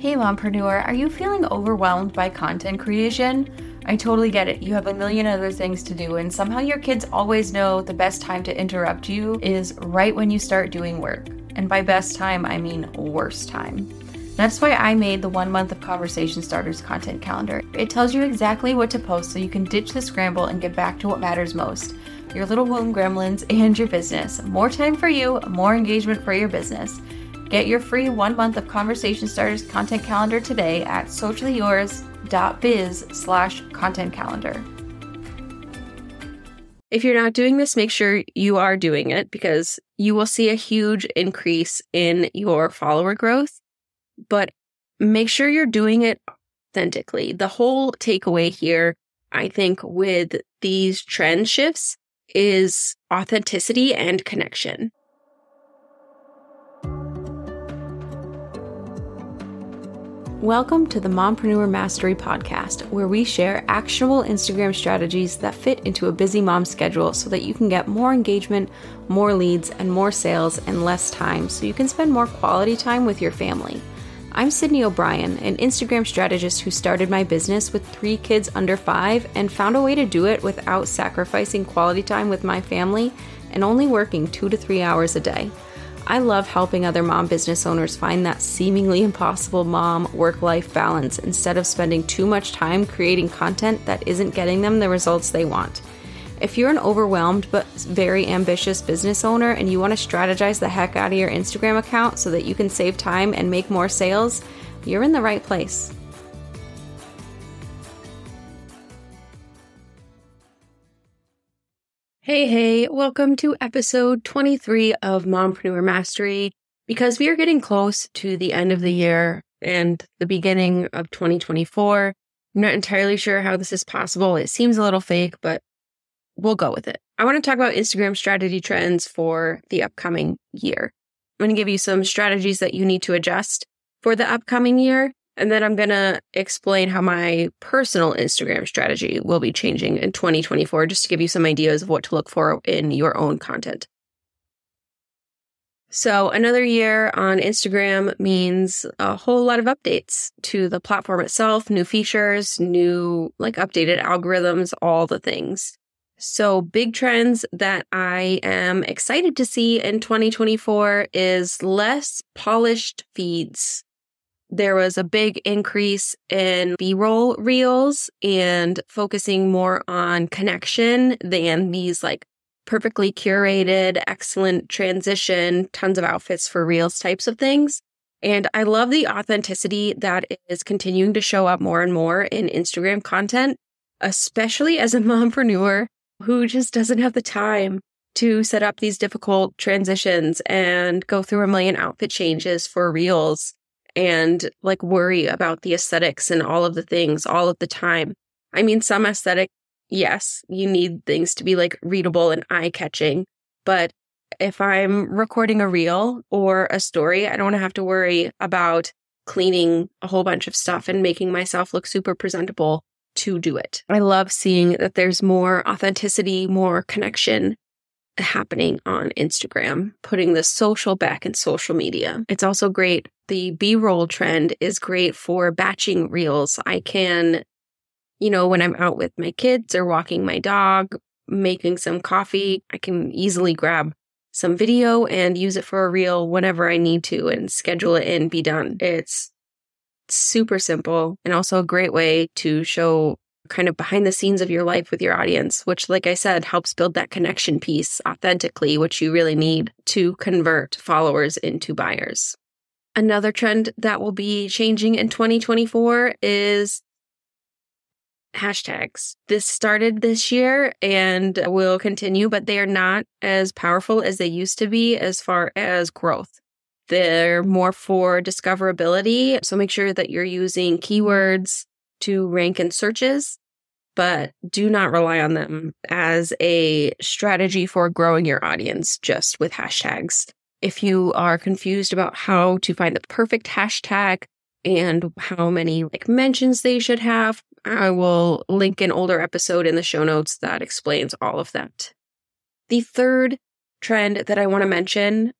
Hey, mompreneur, are you feeling overwhelmed by content creation? I totally get it. You have a million other things to do, and somehow your kids always know the best time to interrupt you is right when you start doing work. And by best time, I mean worst time. That's why I made the one month of Conversation Starters content calendar. It tells you exactly what to post so you can ditch the scramble and get back to what matters most your little womb gremlins and your business. More time for you, more engagement for your business. Get your free one month of Conversation Starters content calendar today at sociallyyours.biz slash content calendar. If you're not doing this, make sure you are doing it because you will see a huge increase in your follower growth. But make sure you're doing it authentically. The whole takeaway here, I think, with these trend shifts is authenticity and connection. Welcome to the Mompreneur Mastery Podcast, where we share actionable Instagram strategies that fit into a busy mom schedule so that you can get more engagement, more leads, and more sales in less time so you can spend more quality time with your family. I'm Sydney O'Brien, an Instagram strategist who started my business with three kids under five and found a way to do it without sacrificing quality time with my family and only working two to three hours a day. I love helping other mom business owners find that seemingly impossible mom work life balance instead of spending too much time creating content that isn't getting them the results they want. If you're an overwhelmed but very ambitious business owner and you want to strategize the heck out of your Instagram account so that you can save time and make more sales, you're in the right place. Hey, hey, welcome to episode 23 of Mompreneur Mastery. Because we are getting close to the end of the year and the beginning of 2024, I'm not entirely sure how this is possible. It seems a little fake, but we'll go with it. I want to talk about Instagram strategy trends for the upcoming year. I'm going to give you some strategies that you need to adjust for the upcoming year. And then I'm going to explain how my personal Instagram strategy will be changing in 2024, just to give you some ideas of what to look for in your own content. So, another year on Instagram means a whole lot of updates to the platform itself, new features, new, like updated algorithms, all the things. So, big trends that I am excited to see in 2024 is less polished feeds. There was a big increase in B roll reels and focusing more on connection than these like perfectly curated, excellent transition, tons of outfits for reels types of things. And I love the authenticity that is continuing to show up more and more in Instagram content, especially as a mompreneur who just doesn't have the time to set up these difficult transitions and go through a million outfit changes for reels and like worry about the aesthetics and all of the things all of the time. I mean, some aesthetic, yes, you need things to be like readable and eye catching. But if I'm recording a reel or a story, I don't want to have to worry about cleaning a whole bunch of stuff and making myself look super presentable to do it. I love seeing that there's more authenticity, more connection happening on Instagram, putting the social back in social media. It's also great. The B roll trend is great for batching reels. I can, you know, when I'm out with my kids or walking my dog, making some coffee, I can easily grab some video and use it for a reel whenever I need to and schedule it and be done. It's super simple and also a great way to show kind of behind the scenes of your life with your audience, which, like I said, helps build that connection piece authentically, which you really need to convert followers into buyers. Another trend that will be changing in 2024 is hashtags. This started this year and will continue, but they are not as powerful as they used to be as far as growth. They're more for discoverability. So make sure that you're using keywords to rank in searches, but do not rely on them as a strategy for growing your audience just with hashtags. If you are confused about how to find the perfect hashtag and how many like mentions they should have, I will link an older episode in the show notes that explains all of that. The third trend that I want to mention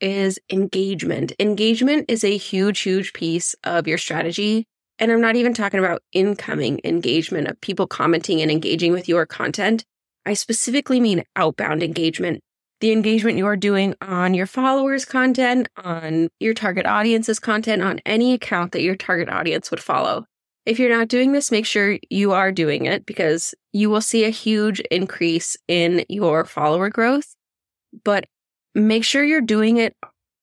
is engagement. Engagement is a huge, huge piece of your strategy. And I'm not even talking about incoming engagement of people commenting and engaging with your content. I specifically mean outbound engagement, the engagement you are doing on your followers' content, on your target audience's content, on any account that your target audience would follow. If you're not doing this, make sure you are doing it because you will see a huge increase in your follower growth. But make sure you're doing it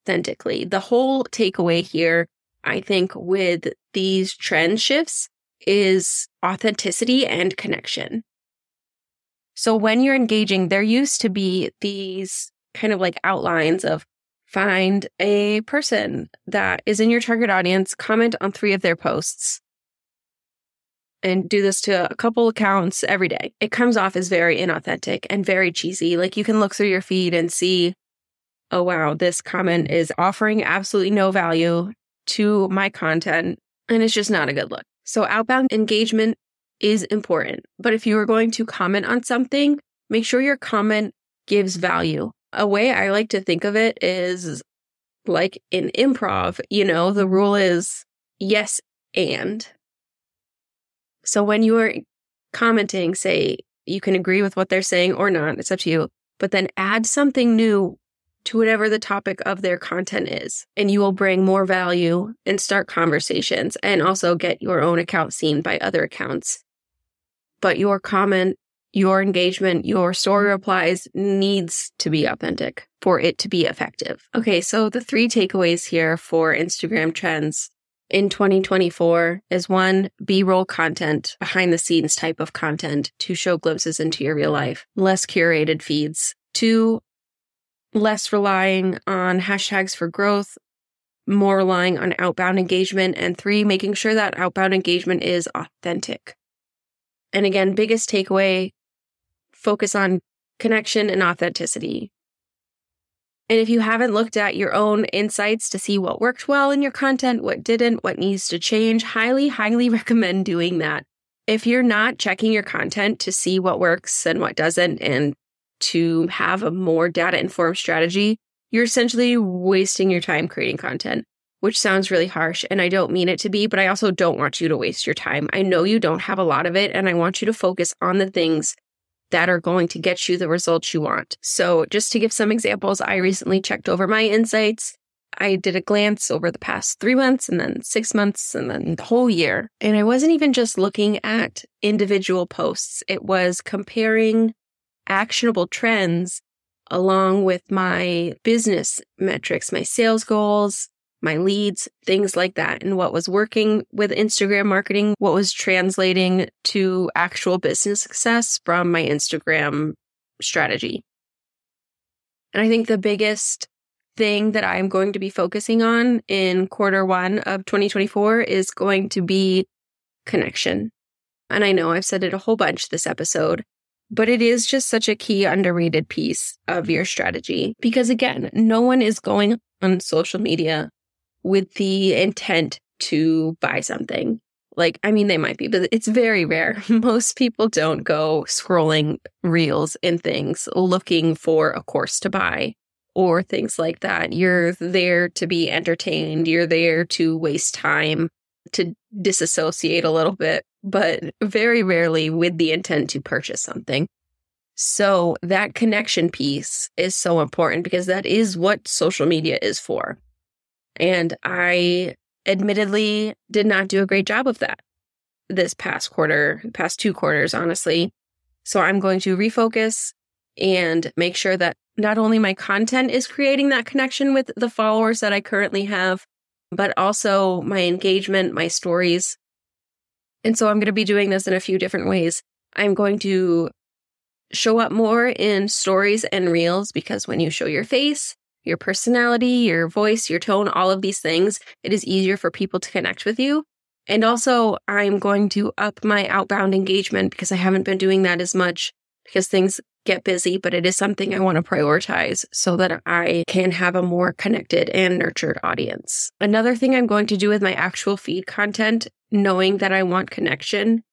authentically. The whole takeaway here, I think, with these trend shifts is authenticity and connection. So when you're engaging, there used to be these kind of like outlines of find a person that is in your target audience, comment on three of their posts, and do this to a couple accounts every day. It comes off as very inauthentic and very cheesy. Like you can look through your feed and see, oh, wow, this comment is offering absolutely no value to my content. And it's just not a good look. So outbound engagement is important. But if you are going to comment on something, make sure your comment gives value. A way I like to think of it is like in improv, you know, the rule is yes and. So when you are commenting, say you can agree with what they're saying or not, it's up to you, but then add something new to whatever the topic of their content is. And you will bring more value and start conversations and also get your own account seen by other accounts but your comment, your engagement, your story replies needs to be authentic for it to be effective. Okay, so the three takeaways here for Instagram trends in 2024 is one, B roll content, behind the scenes type of content to show glimpses into your real life, less curated feeds. Two, less relying on hashtags for growth, more relying on outbound engagement. And three, making sure that outbound engagement is authentic. And again, biggest takeaway focus on connection and authenticity. And if you haven't looked at your own insights to see what worked well in your content, what didn't, what needs to change, highly, highly recommend doing that. If you're not checking your content to see what works and what doesn't, and to have a more data informed strategy, you're essentially wasting your time creating content which sounds really harsh and I don't mean it to be, but I also don't want you to waste your time. I know you don't have a lot of it and I want you to focus on the things that are going to get you the results you want. So, just to give some examples, I recently checked over my insights. I did a glance over the past three months and then six months and then the whole year. And I wasn't even just looking at individual posts, it was comparing actionable trends along with my business metrics, my sales goals, my leads, things like that, and what was working with Instagram marketing, what was translating to actual business success from my Instagram strategy. And I think the biggest thing that I'm going to be focusing on in quarter one of 2024 is going to be connection. And I know I've said it a whole bunch this episode, but it is just such a key underrated piece of your strategy because again, no one is going on social media with the intent to buy something. Like, I mean, they might be, but it's very rare. Most people don't go scrolling reels and things looking for a course to buy or things like that. You're there to be entertained. You're there to waste time, to disassociate a little bit, but very rarely with the intent to purchase something. So that connection piece is so important because that is what social media is for. And I admittedly did not do a great job of that this past quarter, past two quarters, honestly. So I'm going to refocus and make sure that not only my content is creating that connection with the followers that I currently have, but also my engagement, my stories. And so I'm going to be doing this in a few different ways. I'm going to show up more in stories and reels because when you show your face, your personality, your voice, your tone, all of these things, it is easier for people to connect with you. And also, I'm going to up my outbound engagement because I haven't been doing that as much because things get busy, but it is something I want to prioritize so that I can have a more connected and nurtured audience. Another thing I'm going to do with my actual feed content, knowing that I want connection,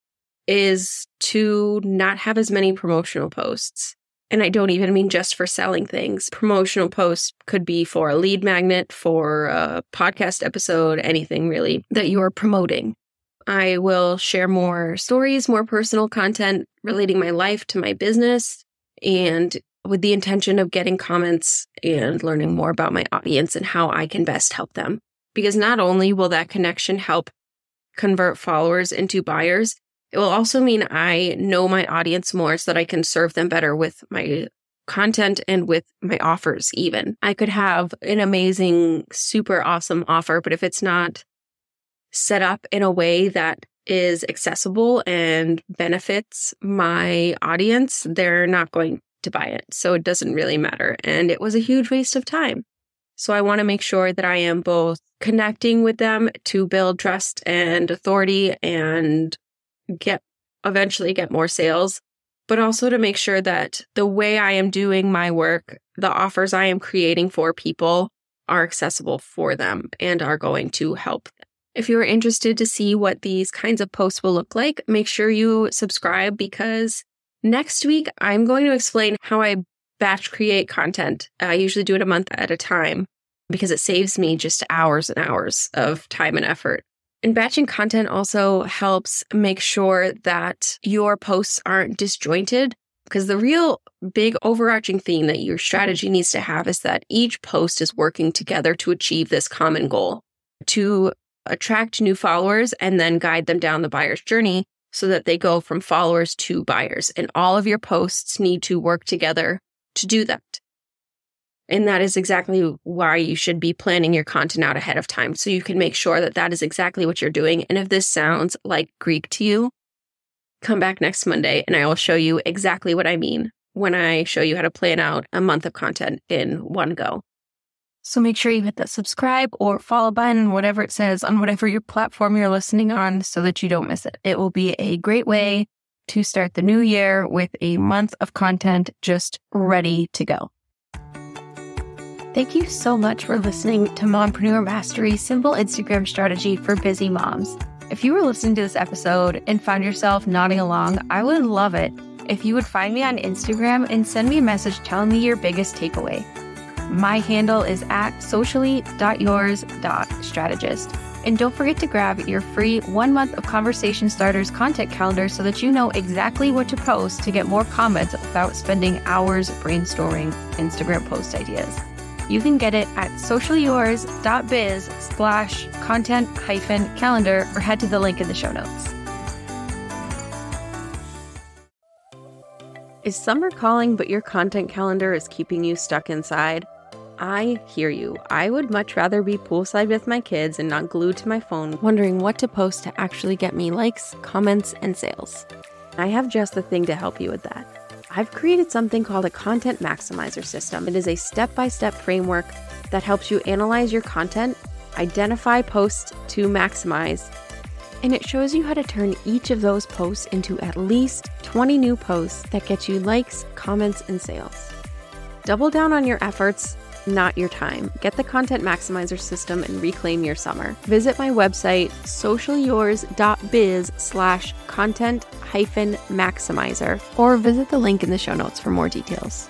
is to not have as many promotional posts. And I don't even mean just for selling things. Promotional posts could be for a lead magnet, for a podcast episode, anything really that you are promoting. I will share more stories, more personal content relating my life to my business, and with the intention of getting comments and learning more about my audience and how I can best help them. Because not only will that connection help convert followers into buyers, it will also mean I know my audience more so that I can serve them better with my content and with my offers, even. I could have an amazing, super awesome offer, but if it's not set up in a way that is accessible and benefits my audience, they're not going to buy it. So it doesn't really matter. And it was a huge waste of time. So I want to make sure that I am both connecting with them to build trust and authority and get eventually get more sales, but also to make sure that the way I am doing my work, the offers I am creating for people are accessible for them and are going to help them. If you're interested to see what these kinds of posts will look like, make sure you subscribe because next week I'm going to explain how I batch create content. I usually do it a month at a time because it saves me just hours and hours of time and effort. And batching content also helps make sure that your posts aren't disjointed because the real big overarching theme that your strategy needs to have is that each post is working together to achieve this common goal to attract new followers and then guide them down the buyer's journey so that they go from followers to buyers. And all of your posts need to work together to do that. And that is exactly why you should be planning your content out ahead of time so you can make sure that that is exactly what you're doing. And if this sounds like Greek to you, come back next Monday and I will show you exactly what I mean when I show you how to plan out a month of content in one go. So make sure you hit that subscribe or follow button, whatever it says on whatever your platform you're listening on so that you don't miss it. It will be a great way to start the new year with a month of content just ready to go. Thank you so much for listening to Mompreneur Mastery Simple Instagram Strategy for Busy Moms. If you were listening to this episode and found yourself nodding along, I would love it if you would find me on Instagram and send me a message telling me your biggest takeaway. My handle is at socially.yours.strategist. And don't forget to grab your free one month of Conversation Starters content calendar so that you know exactly what to post to get more comments without spending hours brainstorming Instagram post ideas. You can get it at socialyours.biz slash content hyphen calendar or head to the link in the show notes. Is summer calling, but your content calendar is keeping you stuck inside? I hear you. I would much rather be poolside with my kids and not glued to my phone, wondering what to post to actually get me likes, comments, and sales. I have just the thing to help you with that. I've created something called a content maximizer system. It is a step by step framework that helps you analyze your content, identify posts to maximize, and it shows you how to turn each of those posts into at least 20 new posts that get you likes, comments, and sales. Double down on your efforts, not your time. Get the Content Maximizer system and reclaim your summer. Visit my website, socialyours.biz slash content hyphen maximizer, or visit the link in the show notes for more details.